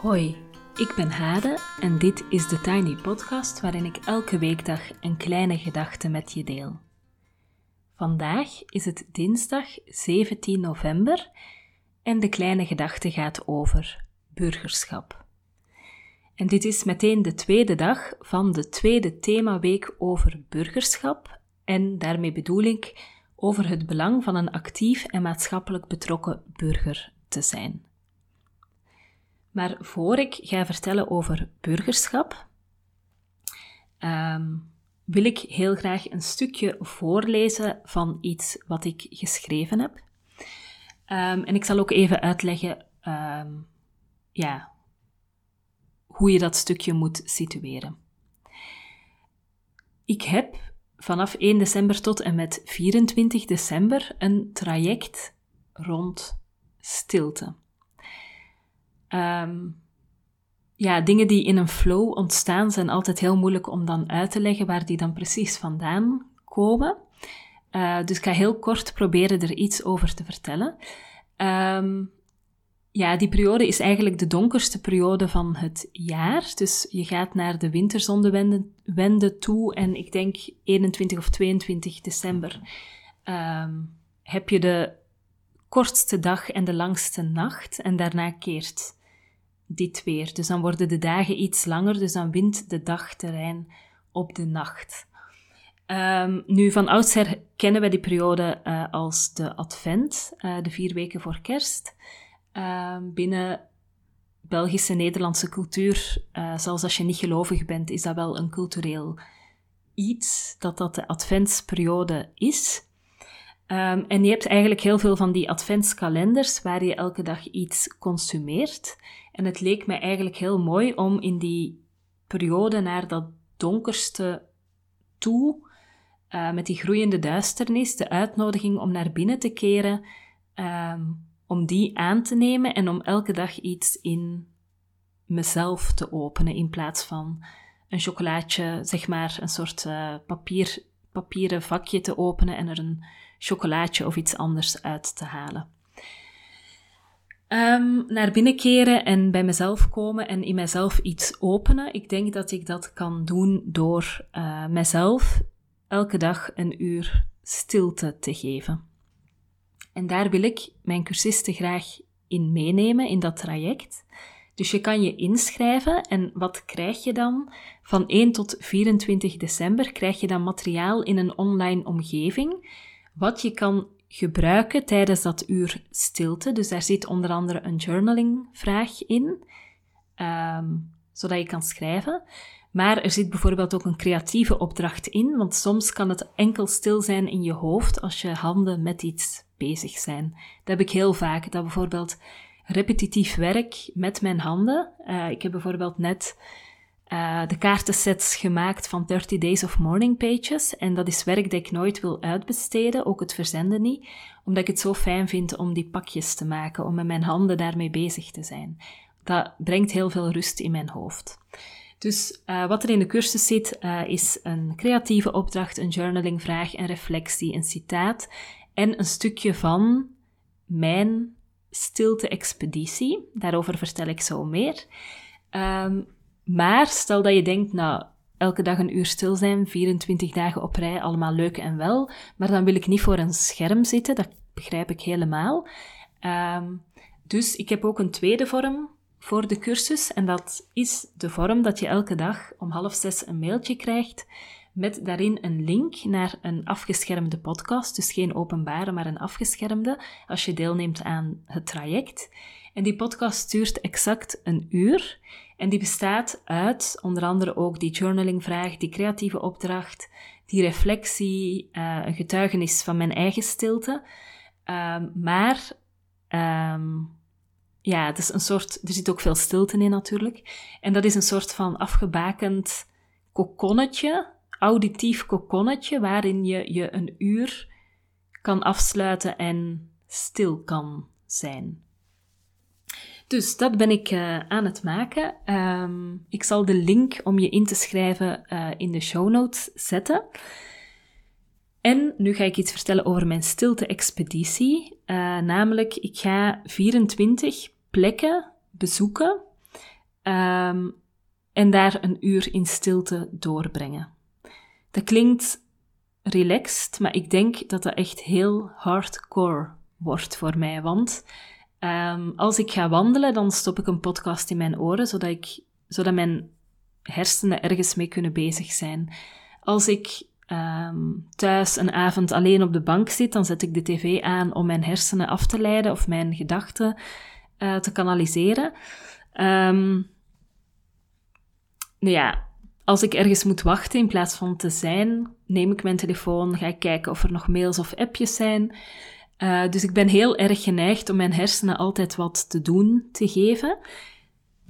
Hoi, ik ben Hade en dit is de Tiny Podcast waarin ik elke weekdag een kleine gedachte met je deel. Vandaag is het dinsdag 17 november en de kleine gedachte gaat over burgerschap. En dit is meteen de tweede dag van de tweede themaweek over burgerschap en daarmee bedoel ik over het belang van een actief en maatschappelijk betrokken burger te zijn. Maar voor ik ga vertellen over burgerschap, um, wil ik heel graag een stukje voorlezen van iets wat ik geschreven heb. Um, en ik zal ook even uitleggen um, ja, hoe je dat stukje moet situeren. Ik heb vanaf 1 december tot en met 24 december een traject rond stilte. Um, ja, dingen die in een flow ontstaan zijn altijd heel moeilijk om dan uit te leggen waar die dan precies vandaan komen. Uh, dus ik ga heel kort proberen er iets over te vertellen. Um, ja, die periode is eigenlijk de donkerste periode van het jaar. Dus je gaat naar de winterzonnewende toe en ik denk 21 of 22 december um, heb je de kortste dag en de langste nacht en daarna keert dit weer. Dus dan worden de dagen iets langer, dus dan wint de dag terrein op de nacht. Um, nu, van oudsher kennen we die periode uh, als de Advent, uh, de vier weken voor kerst. Uh, binnen Belgische Nederlandse cultuur, uh, zelfs als je niet gelovig bent, is dat wel een cultureel iets, dat dat de Adventsperiode is. Um, en je hebt eigenlijk heel veel van die adventskalenders waar je elke dag iets consumeert. En het leek mij eigenlijk heel mooi om in die periode naar dat donkerste toe, uh, met die groeiende duisternis, de uitnodiging om naar binnen te keren, um, om die aan te nemen en om elke dag iets in mezelf te openen in plaats van een chocolaatje, zeg maar, een soort uh, papier, papieren vakje te openen en er een chocolaatje of iets anders uit te halen. Um, naar binnen keren en bij mezelf komen en in mezelf iets openen. Ik denk dat ik dat kan doen door uh, mezelf elke dag een uur stilte te geven. En daar wil ik mijn cursisten graag in meenemen in dat traject. Dus je kan je inschrijven en wat krijg je dan? Van 1 tot 24 december krijg je dan materiaal in een online omgeving, wat je kan gebruiken tijdens dat uur stilte. Dus daar zit onder andere een journaling-vraag in, um, zodat je kan schrijven. Maar er zit bijvoorbeeld ook een creatieve opdracht in, want soms kan het enkel stil zijn in je hoofd als je handen met iets bezig zijn. Dat heb ik heel vaak, dat bijvoorbeeld repetitief werk met mijn handen. Uh, ik heb bijvoorbeeld net uh, de kaartensets gemaakt van 30 Days of Morning Pages. En dat is werk dat ik nooit wil uitbesteden, ook het verzenden niet, omdat ik het zo fijn vind om die pakjes te maken, om met mijn handen daarmee bezig te zijn. Dat brengt heel veel rust in mijn hoofd. Dus uh, wat er in de cursus zit, uh, is een creatieve opdracht, een journalingvraag, een reflectie, een citaat en een stukje van mijn stilte-expeditie. Daarover vertel ik zo meer. Um, maar stel dat je denkt, nou, elke dag een uur stil zijn, 24 dagen op rij, allemaal leuk en wel, maar dan wil ik niet voor een scherm zitten, dat begrijp ik helemaal. Um, dus ik heb ook een tweede vorm voor de cursus en dat is de vorm dat je elke dag om half zes een mailtje krijgt met daarin een link naar een afgeschermde podcast, dus geen openbare, maar een afgeschermde, als je deelneemt aan het traject. En die podcast duurt exact een uur en die bestaat uit onder andere ook die journalingvraag, die creatieve opdracht, die reflectie, uh, een getuigenis van mijn eigen stilte. Um, maar um, ja, het is een soort, er zit ook veel stilte in natuurlijk. En dat is een soort van afgebakend kokonnetje auditief kokonnetje waarin je je een uur kan afsluiten en stil kan zijn. Dus dat ben ik uh, aan het maken. Um, ik zal de link om je in te schrijven uh, in de show notes zetten. En nu ga ik iets vertellen over mijn stilte-expeditie. Uh, namelijk, ik ga 24 plekken bezoeken Ehm, en daar een uur in stilte doorbrengen. Dat klinkt relaxed, maar ik denk dat dat echt heel hardcore wordt voor mij. Want um, als ik ga wandelen, dan stop ik een podcast in mijn oren, zodat, ik, zodat mijn hersenen ergens mee kunnen bezig zijn. Als ik um, thuis een avond alleen op de bank zit, dan zet ik de tv aan om mijn hersenen af te leiden of mijn gedachten uh, te kanaliseren. Um, nou ja, als ik ergens moet wachten in plaats van te zijn, neem ik mijn telefoon, ga ik kijken of er nog mails of appjes zijn. Uh, dus ik ben heel erg geneigd om mijn hersenen altijd wat te doen te geven.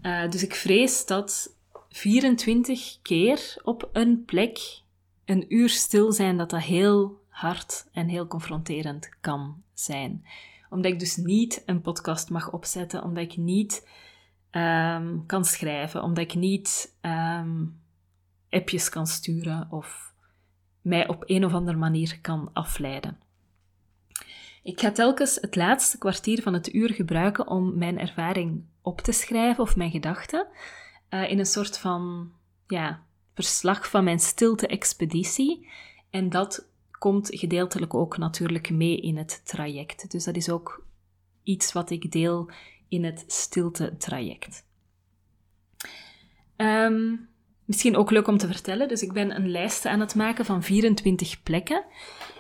Uh, dus ik vrees dat 24 keer op een plek een uur stil zijn, dat dat heel hard en heel confronterend kan zijn. Omdat ik dus niet een podcast mag opzetten, omdat ik niet um, kan schrijven, omdat ik niet um, appjes kan sturen of mij op een of andere manier kan afleiden. Ik ga telkens het laatste kwartier van het uur gebruiken om mijn ervaring op te schrijven of mijn gedachten uh, in een soort van ja, verslag van mijn stilte-expeditie. En dat komt gedeeltelijk ook natuurlijk mee in het traject. Dus dat is ook iets wat ik deel in het stilte-traject. Um, misschien ook leuk om te vertellen. Dus ik ben een lijst aan het maken van 24 plekken.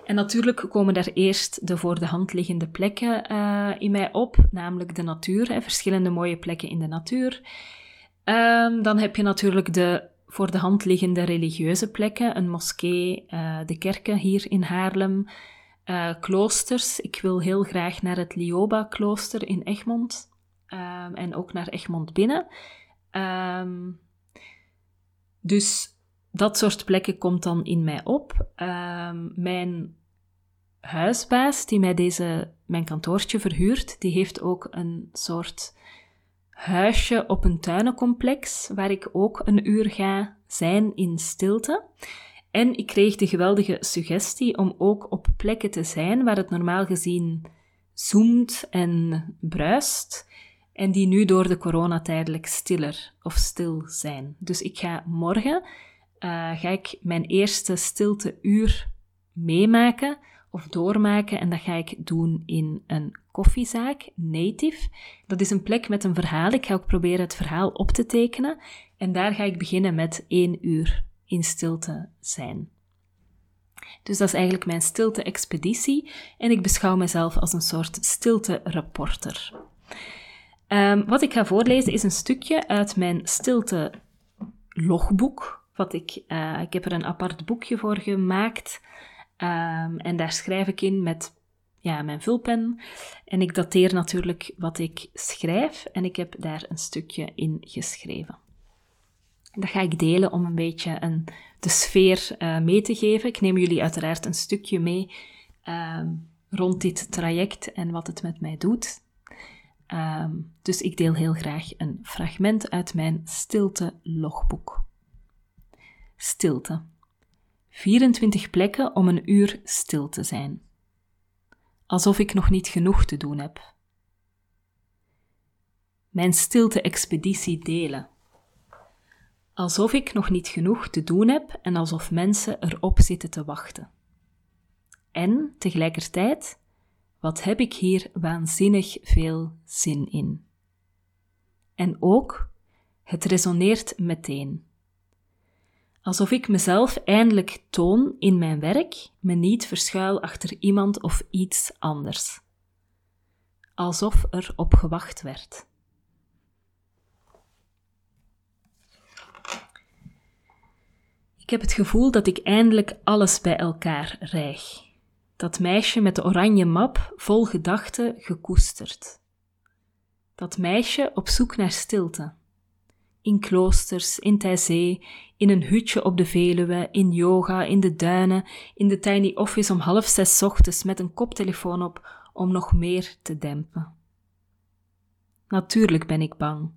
En natuurlijk komen daar eerst de voor de hand liggende plekken uh, in mij op, namelijk de natuur, hè, verschillende mooie plekken in de natuur. Um, dan heb je natuurlijk de voor de hand liggende religieuze plekken, een moskee, uh, de kerken hier in Haarlem, uh, kloosters. Ik wil heel graag naar het Lioba-klooster in Egmond um, en ook naar Egmond binnen. Um, dus dat soort plekken komt dan in mij op. Um, mijn huisbaas die mij deze, mijn kantoortje verhuurt, die heeft ook een soort huisje op een tuinencomplex, waar ik ook een uur ga zijn in stilte. En ik kreeg de geweldige suggestie om ook op plekken te zijn waar het normaal gezien zoomt en bruist, en die nu door de corona tijdelijk stiller of stil zijn. Dus ik ga morgen uh, ga ik mijn eerste stilte uur meemaken of doormaken en dat ga ik doen in een koffiezaak, Native. Dat is een plek met een verhaal. Ik ga ook proberen het verhaal op te tekenen en daar ga ik beginnen met één uur in stilte zijn. Dus dat is eigenlijk mijn stilte-expeditie en ik beschouw mezelf als een soort stilte-reporter. Um, wat ik ga voorlezen is een stukje uit mijn stilte logboek. Wat ik, uh, ik heb er een apart boekje voor gemaakt. Um, en daar schrijf ik in met ja, mijn vulpen. En ik dateer natuurlijk wat ik schrijf. En ik heb daar een stukje in geschreven. Dat ga ik delen om een beetje een, de sfeer uh, mee te geven. Ik neem jullie uiteraard een stukje mee um, rond dit traject en wat het met mij doet. Um, dus ik deel heel graag een fragment uit mijn stilte-logboek. Stilte. 24 plekken om een uur stil te zijn. Alsof ik nog niet genoeg te doen heb. Mijn stilte-expeditie delen. Alsof ik nog niet genoeg te doen heb en alsof mensen erop zitten te wachten. En tegelijkertijd wat heb ik hier waanzinnig veel zin in. En ook, het resoneert meteen. Alsof ik mezelf eindelijk toon in mijn werk, me niet verschuil achter iemand of iets anders. Alsof er op gewacht werd. Ik heb het gevoel dat ik eindelijk alles bij elkaar rijg dat meisje met de oranje map vol gedachten gekoesterd. Dat meisje op zoek naar stilte. In kloosters, in Tijzee, in een hutje op de Veluwe, in yoga, in de duinen, in de tiny office om half zes ochtends met een koptelefoon op om nog meer te dempen. Natuurlijk ben ik bang.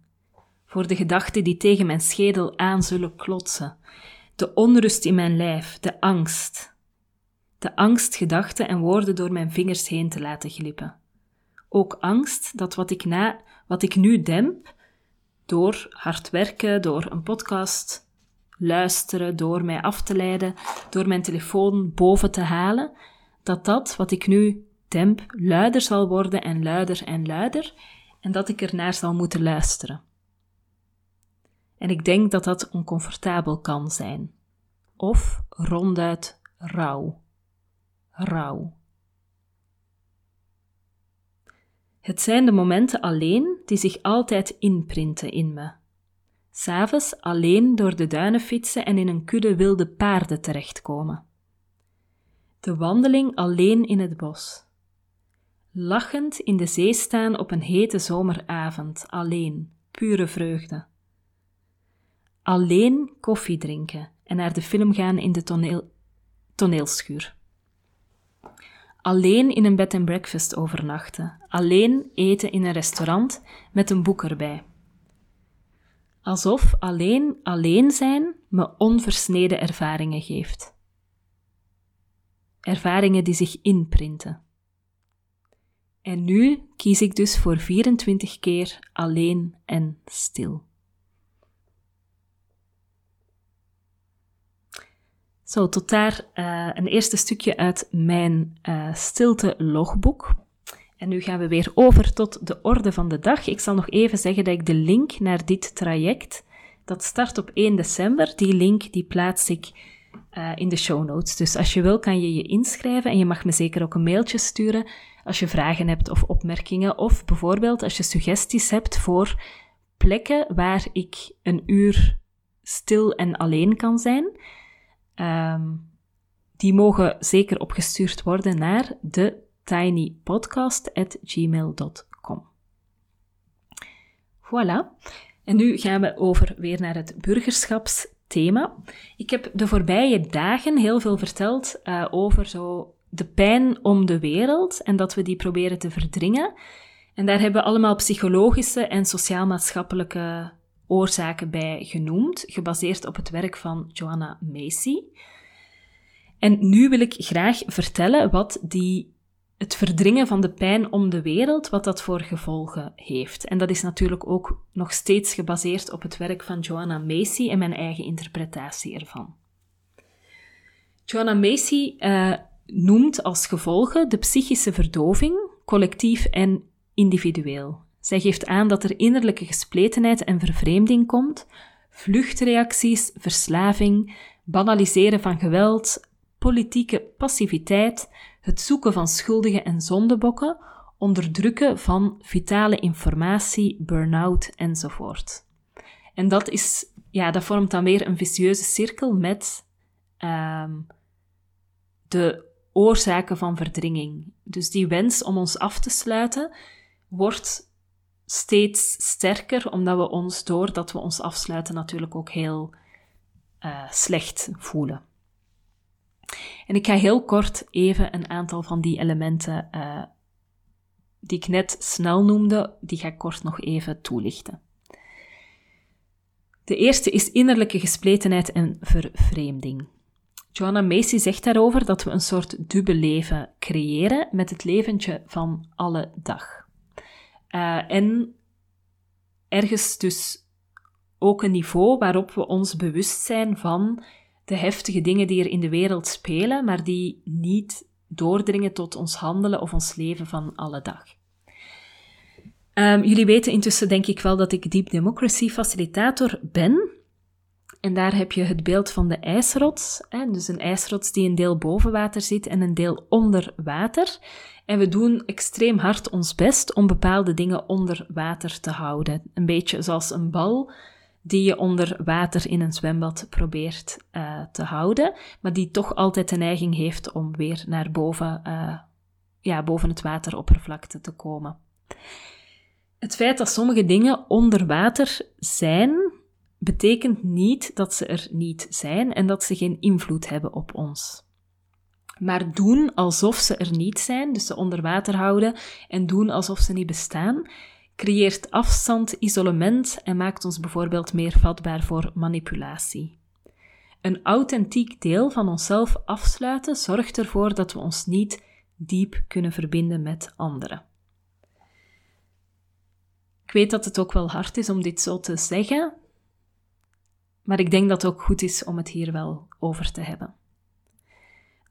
Voor de gedachten die tegen mijn schedel aan zullen klotsen. De onrust in mijn lijf, de angst, de angst gedachten en woorden door mijn vingers heen te laten glippen. Ook angst dat wat ik, na, wat ik nu demp, door hard werken, door een podcast luisteren, door mij af te leiden, door mijn telefoon boven te halen, dat dat wat ik nu demp luider zal worden en luider en luider en dat ik ernaar zal moeten luisteren. En ik denk dat dat oncomfortabel kan zijn. Of ronduit rauw. Rauw. Het zijn de momenten alleen die zich altijd inprinten in me. S'avonds alleen door de duinen fietsen en in een kudde wilde paarden terechtkomen. De wandeling alleen in het bos. Lachend in de zee staan op een hete zomeravond, alleen, pure vreugde. Alleen koffie drinken en naar de film gaan in de toneel, toneelschuur. Alleen in een bed and breakfast overnachten. Alleen eten in een restaurant met een boek erbij. Alsof alleen alleen zijn me onversneden ervaringen geeft. Ervaringen die zich inprinten. En nu kies ik dus voor 24 keer alleen en stil. Zo, tot daar uh, een eerste stukje uit mijn uh, stilte logboek. En nu gaan we weer over tot de orde van de dag. Ik zal nog even zeggen dat ik de link naar dit traject, dat start op 1 december, die link die plaats ik uh, in de show notes. Dus als je wil, kan je je inschrijven en je mag me zeker ook een mailtje sturen als je vragen hebt of opmerkingen. Of bijvoorbeeld als je suggesties hebt voor plekken waar ik een uur stil en alleen kan zijn. Um, die mogen zeker opgestuurd worden naar de tinypodcast.gmail.com. Voilà. En nu gaan we over weer naar het burgerschapsthema. Ik heb de voorbije dagen heel veel verteld uh, over zo de pijn om de wereld en dat we die proberen te verdringen. En daar hebben we allemaal psychologische en sociaal-maatschappelijke oorzaken bij genoemd, gebaseerd op het werk van Joanna Macy. En nu wil ik graag vertellen wat die, het verdringen van de pijn om de wereld, wat dat voor gevolgen heeft. En dat is natuurlijk ook nog steeds gebaseerd op het werk van Joanna Macy en mijn eigen interpretatie ervan. Joanna Macy uh, noemt als gevolgen de psychische verdoving, collectief en individueel. Zij geeft aan dat er innerlijke gespletenheid en vervreemding komt, vluchtreacties, verslaving, banaliseren van geweld, politieke passiviteit, het zoeken van schuldigen en zondebokken, onderdrukken van vitale informatie, burn-out enzovoort. En dat, is, ja, dat vormt dan weer een vicieuze cirkel met um, de oorzaken van verdringing. Dus die wens om ons af te sluiten wordt steeds sterker, omdat we ons, doordat we ons afsluiten, natuurlijk ook heel uh, slecht voelen. En ik ga heel kort even een aantal van die elementen uh, die ik net snel noemde, die ga ik kort nog even toelichten. De eerste is innerlijke gespletenheid en vervreemding. Joanna Macy zegt daarover dat we een soort dubbel leven creëren met het leventje van alle dag. Uh, en ergens dus ook een niveau waarop we ons bewust zijn van de heftige dingen die er in de wereld spelen, maar die niet doordringen tot ons handelen of ons leven van alle dag. Um, jullie weten intussen denk ik wel dat ik Deep Democracy facilitator ben. En daar heb je het beeld van de ijsrots. Hè? Dus een ijsrots die een deel boven water zit en een deel onder water. En we doen extreem hard ons best om bepaalde dingen onder water te houden. Een beetje zoals een bal die je onder water in een zwembad probeert uh, te houden, maar die toch altijd de neiging heeft om weer naar boven, uh, ja, boven het wateroppervlakte te komen. Het feit dat sommige dingen onder water zijn, betekent niet dat ze er niet zijn en dat ze geen invloed hebben op ons. Maar doen alsof ze er niet zijn, dus ze onder water houden en doen alsof ze niet bestaan, creëert afstand, isolement en maakt ons bijvoorbeeld meer vatbaar voor manipulatie. Een authentiek deel van onszelf afsluiten zorgt ervoor dat we ons niet diep kunnen verbinden met anderen. Ik weet dat het ook wel hard is om dit zo te zeggen, maar ik denk dat het ook goed is om het hier wel over te hebben.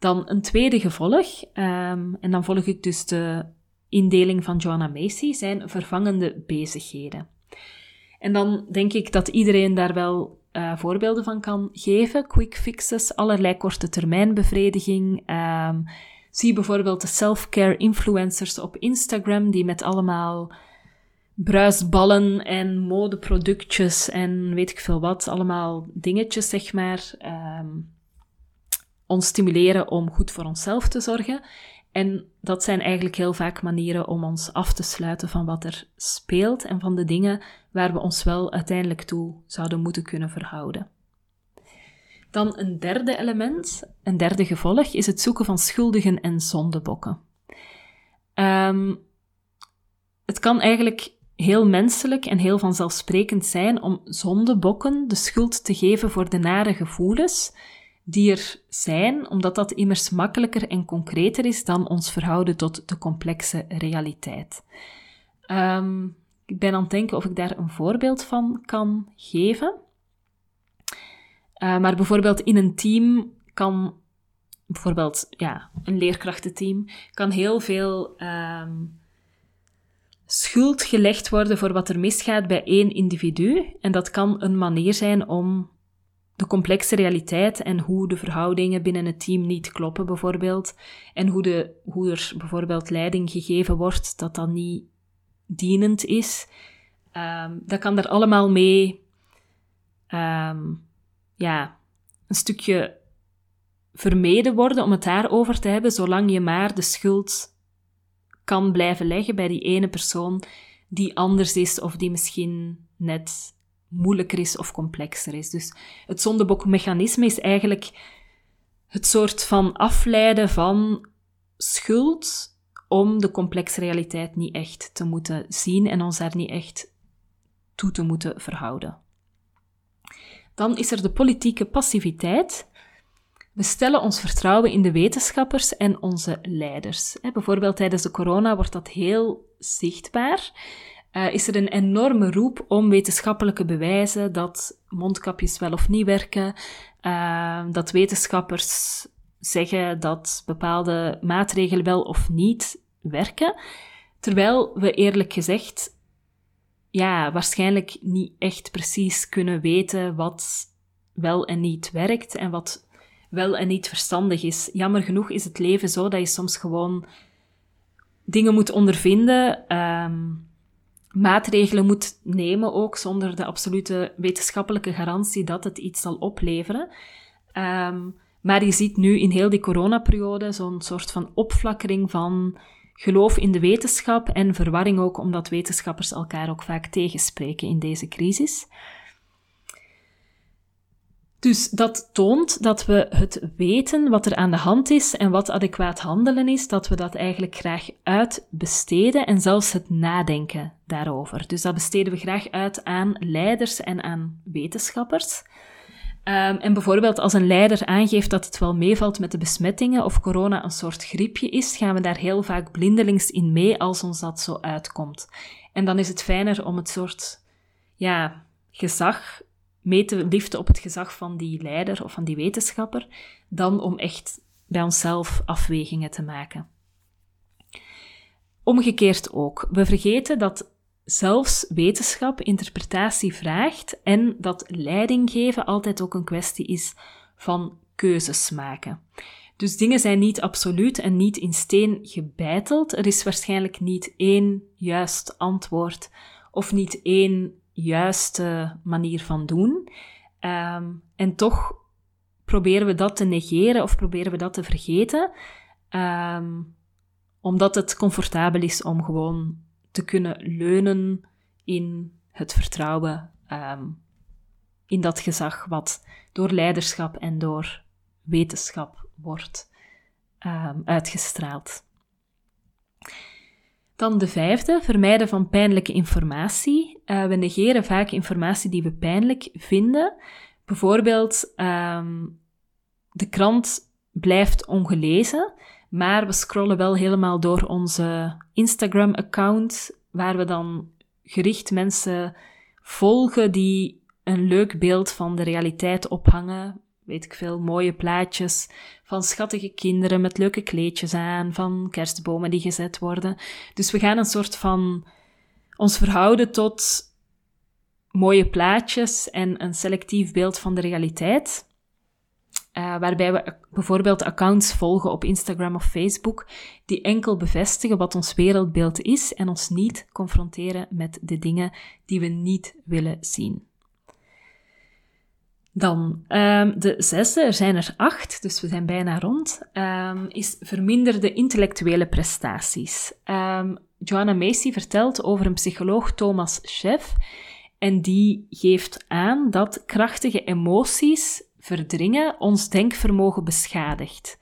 Dan een tweede gevolg, um, en dan volg ik dus de indeling van Joanna Macy, zijn vervangende bezigheden. En dan denk ik dat iedereen daar wel uh, voorbeelden van kan geven. Quick fixes, allerlei korte termijn bevrediging. Um, zie bijvoorbeeld de self-care influencers op Instagram, die met allemaal bruisballen en modeproductjes en weet ik veel wat, allemaal dingetjes, zeg maar, um, ons stimuleren om goed voor onszelf te zorgen. En dat zijn eigenlijk heel vaak manieren om ons af te sluiten van wat er speelt en van de dingen waar we ons wel uiteindelijk toe zouden moeten kunnen verhouden. Dan een derde element, een derde gevolg, is het zoeken van schuldigen en zondebokken. Um, het kan eigenlijk heel menselijk en heel vanzelfsprekend zijn om zondebokken de schuld te geven voor de nare gevoelens die er zijn, omdat dat immers makkelijker en concreter is dan ons verhouden tot de complexe realiteit. Um, ik ben aan het denken of ik daar een voorbeeld van kan geven. Uh, maar bijvoorbeeld in een team kan, bijvoorbeeld ja, een leerkrachtenteam, kan heel veel um, schuld gelegd worden voor wat er misgaat bij één individu. En dat kan een manier zijn om de complexe realiteit en hoe de verhoudingen binnen het team niet kloppen, bijvoorbeeld. En hoe, de, hoe er bijvoorbeeld leiding gegeven wordt, dat dat niet dienend is. Um, dat kan er allemaal mee, um, ja, een stukje vermeden worden om het daarover te hebben, zolang je maar de schuld kan blijven leggen bij die ene persoon die anders is of die misschien net moeilijker is of complexer is. Dus het zondebokmechanisme is eigenlijk het soort van afleiden van schuld om de complexe realiteit niet echt te moeten zien en ons daar niet echt toe te moeten verhouden. Dan is er de politieke passiviteit. We stellen ons vertrouwen in de wetenschappers en onze leiders. Bijvoorbeeld tijdens de corona wordt dat heel zichtbaar. Uh, is er een enorme roep om wetenschappelijke bewijzen dat mondkapjes wel of niet werken, uh, dat wetenschappers zeggen dat bepaalde maatregelen wel of niet werken, terwijl we eerlijk gezegd ja, waarschijnlijk niet echt precies kunnen weten wat wel en niet werkt en wat wel en niet verstandig is. Jammer genoeg is het leven zo dat je soms gewoon dingen moet ondervinden, um, maatregelen moet nemen ook zonder de absolute wetenschappelijke garantie dat het iets zal opleveren. Um, maar je ziet nu in heel die coronaperiode zo'n soort van opflakkering van geloof in de wetenschap en verwarring ook omdat wetenschappers elkaar ook vaak tegenspreken in deze crisis. Dus dat toont dat we het weten wat er aan de hand is en wat adequaat handelen is, dat we dat eigenlijk graag uitbesteden en zelfs het nadenken daarover. Dus dat besteden we graag uit aan leiders en aan wetenschappers. Um, en bijvoorbeeld als een leider aangeeft dat het wel meevalt met de besmettingen of corona een soort griepje is, gaan we daar heel vaak blindelings in mee als ons dat zo uitkomt. En dan is het fijner om het soort ja, gezag mee te liften op het gezag van die leider of van die wetenschapper, dan om echt bij onszelf afwegingen te maken. Omgekeerd ook. We vergeten dat zelfs wetenschap interpretatie vraagt en dat leiding geven altijd ook een kwestie is van keuzes maken. Dus dingen zijn niet absoluut en niet in steen gebeiteld. Er is waarschijnlijk niet één juist antwoord of niet één juiste manier van doen. Um, en toch proberen we dat te negeren of proberen we dat te vergeten, um, omdat het comfortabel is om gewoon te kunnen leunen in het vertrouwen um, in dat gezag wat door leiderschap en door wetenschap wordt uitgestraald. Dan de vijfde, vermijden van pijnlijke informatie. Uh, we negeren vaak informatie die we pijnlijk vinden. Bijvoorbeeld, um, de krant blijft ongelezen, maar we scrollen wel helemaal door onze Instagram-account, waar we dan gericht mensen volgen die een leuk beeld van de realiteit ophangen. Weet ik veel, mooie plaatjes van schattige kinderen met leuke kleedjes aan, van kerstbomen die gezet worden. Dus we gaan een soort van ons verhouden tot mooie plaatjes en een selectief beeld van de realiteit. Uh, waarbij we bijvoorbeeld accounts volgen op Instagram of Facebook die enkel bevestigen wat ons wereldbeeld is en ons niet confronteren met de dingen die we niet willen zien. Dan um, de zesde, er zijn er acht, dus we zijn bijna rond, um, is verminderde intellectuele prestaties. Um, Joanna Macy vertelt over een psycholoog Thomas Chef en die geeft aan dat krachtige emoties verdringen ons denkvermogen beschadigt.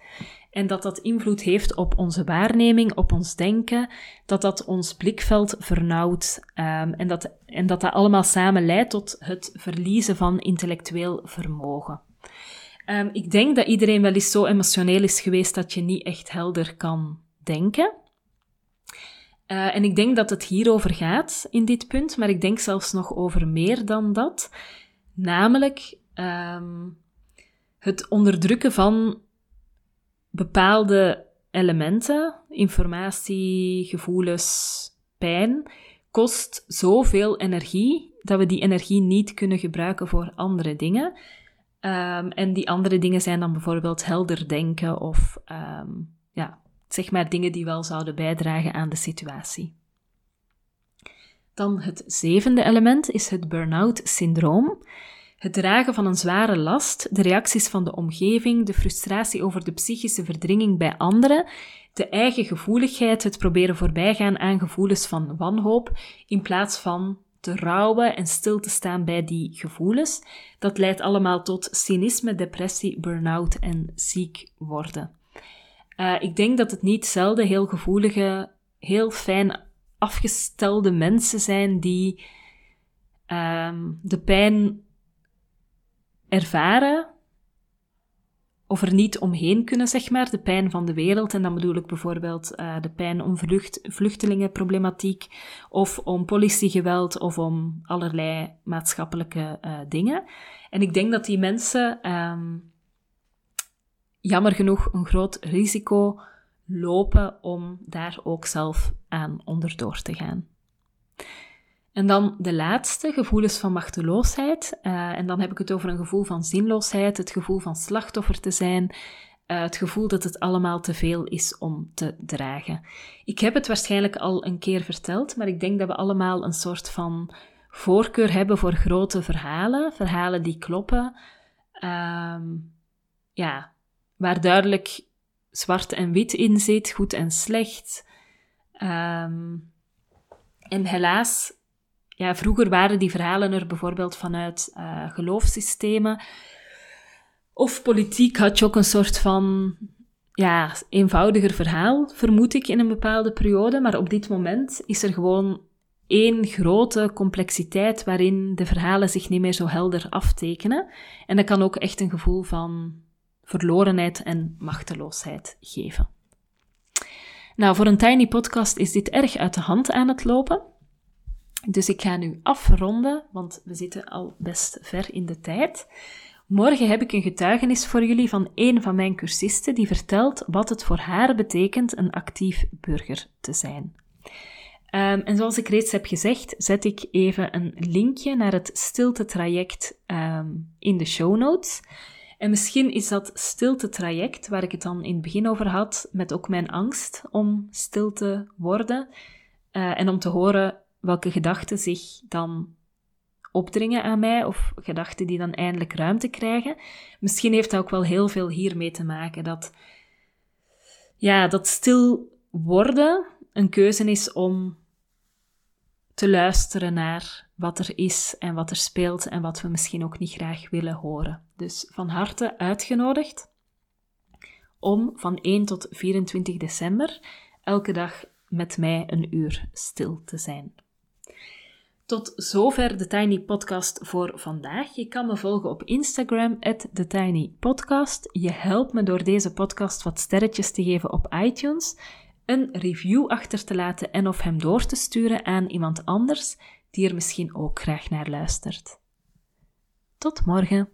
En dat dat invloed heeft op onze waarneming, op ons denken, dat dat ons blikveld vernauwt um, en, dat, en dat dat allemaal samen leidt tot het verliezen van intellectueel vermogen. Um, ik denk dat iedereen wel eens zo emotioneel is geweest dat je niet echt helder kan denken. Uh, en ik denk dat het hierover gaat in dit punt, maar ik denk zelfs nog over meer dan dat. Namelijk um, het onderdrukken van bepaalde elementen, informatie, gevoelens, pijn, kost zoveel energie dat we die energie niet kunnen gebruiken voor andere dingen. Um, en die andere dingen zijn dan bijvoorbeeld helder denken of um, ja, zeg maar dingen die wel zouden bijdragen aan de situatie. Dan het zevende element is het burn-out syndroom. Het dragen van een zware last, de reacties van de omgeving, de frustratie over de psychische verdringing bij anderen, de eigen gevoeligheid, het proberen voorbijgaan aan gevoelens van wanhoop, in plaats van te rouwen en stil te staan bij die gevoelens, dat leidt allemaal tot cynisme, depressie, burn-out en ziek worden. Uh, ik denk dat het niet zelden heel gevoelige, heel fijn afgestelde mensen zijn die um, de pijn ervaren of er niet omheen kunnen, zeg maar, de pijn van de wereld. En dan bedoel ik bijvoorbeeld uh, de pijn om vlucht, vluchtelingenproblematiek, of om politiegeweld, of om allerlei maatschappelijke uh, dingen. En ik denk dat die mensen, um, jammer genoeg, een groot risico lopen om daar ook zelf aan onderdoor te gaan. En dan de laatste, gevoelens van machteloosheid. Uh, en dan heb ik het over een gevoel van zinloosheid, het gevoel van slachtoffer te zijn, uh, het gevoel dat het allemaal te veel is om te dragen. Ik heb het waarschijnlijk al een keer verteld, maar ik denk dat we allemaal een soort van voorkeur hebben voor grote verhalen, verhalen die kloppen. Um, ja, waar duidelijk zwart en wit in zit, goed en slecht. Um, en helaas ja, vroeger waren die verhalen er bijvoorbeeld vanuit uh, geloofssystemen. Of politiek had je ook een soort van ja, eenvoudiger verhaal, vermoed ik, in een bepaalde periode. Maar op dit moment is er gewoon één grote complexiteit waarin de verhalen zich niet meer zo helder aftekenen. En dat kan ook echt een gevoel van verlorenheid en machteloosheid geven. Nou, voor een tiny podcast is dit erg uit de hand aan het lopen. Dus ik ga nu afronden, want we zitten al best ver in de tijd. Morgen heb ik een getuigenis voor jullie van een van mijn cursisten die vertelt wat het voor haar betekent een actief burger te zijn. Um, en zoals ik reeds heb gezegd, zet ik even een linkje naar het stilte-traject um, in de show notes. En misschien is dat stilte-traject, waar ik het dan in het begin over had, met ook mijn angst om stil te worden uh, en om te horen welke gedachten zich dan opdringen aan mij of gedachten die dan eindelijk ruimte krijgen. Misschien heeft dat ook wel heel veel hiermee te maken dat, ja, dat stil worden een keuze is om te luisteren naar wat er is en wat er speelt en wat we misschien ook niet graag willen horen. Dus van harte uitgenodigd om van 1 tot 24 december elke dag met mij een uur stil te zijn. Tot zover de Tiny Podcast voor vandaag. Je kan me volgen op Instagram, TheTinyPodcast. Je helpt me door deze podcast wat sterretjes te geven op iTunes, een review achter te laten en of hem door te sturen aan iemand anders die er misschien ook graag naar luistert. Tot morgen.